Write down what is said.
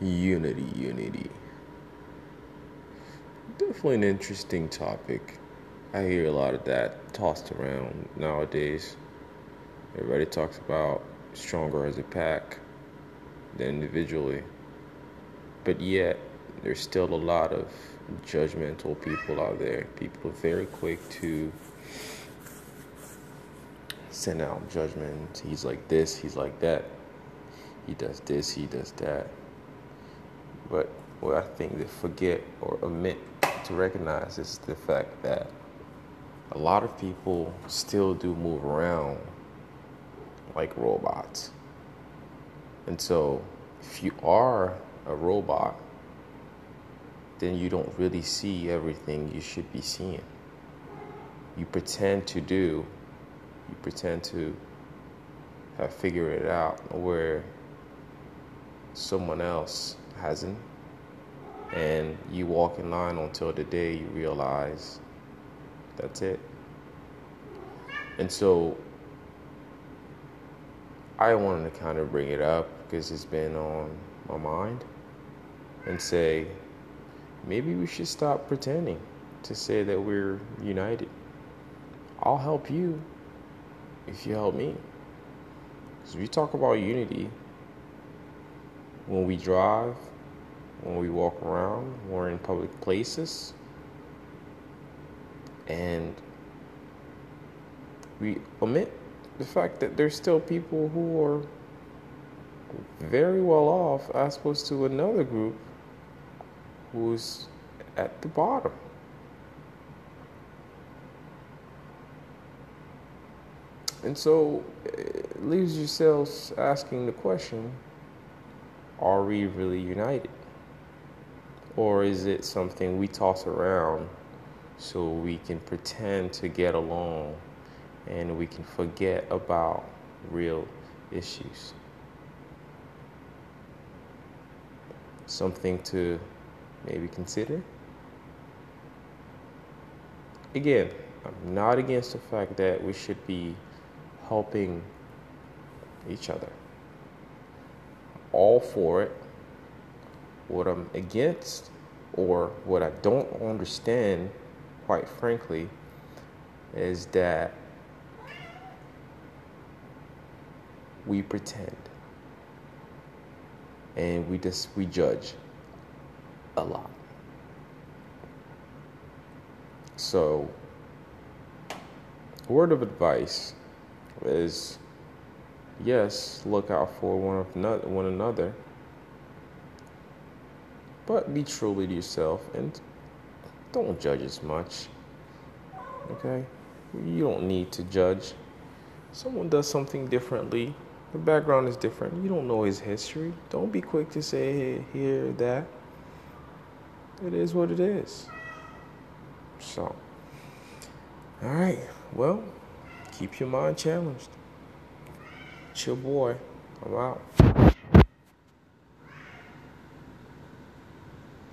Unity, unity. Definitely an interesting topic. I hear a lot of that tossed around nowadays. Everybody talks about stronger as a pack than individually. But yet, there's still a lot of judgmental people out there. People are very quick to send out judgments. He's like this, he's like that. He does this, he does that. But what I think they forget or omit to recognize is the fact that a lot of people still do move around like robots. And so, if you are a robot, then you don't really see everything you should be seeing. You pretend to do, you pretend to have figured it out where someone else hasn't. And you walk in line until the day you realize that's it. And so I wanted to kind of bring it up because it's been on my mind and say maybe we should stop pretending to say that we're united. I'll help you if you help me. Because we talk about unity when we drive, when we walk around, we're in public places, and we omit the fact that there's still people who are very well off as opposed to another group who's at the bottom. And so it leaves yourselves asking the question are we really united? Or is it something we toss around so we can pretend to get along and we can forget about real issues? Something to maybe consider. Again, I'm not against the fact that we should be helping each other all for it. What I'm against, or what I don't understand, quite frankly, is that we pretend and we just we judge a lot. So, word of advice is yes, look out for one of one another, but be truly to yourself and don't judge as much. Okay, you don't need to judge. Someone does something differently. The background is different. You don't know his history. Don't be quick to say here, that. It is what it is. So, all right. Well, keep your mind challenged. It's your boy. I'm out.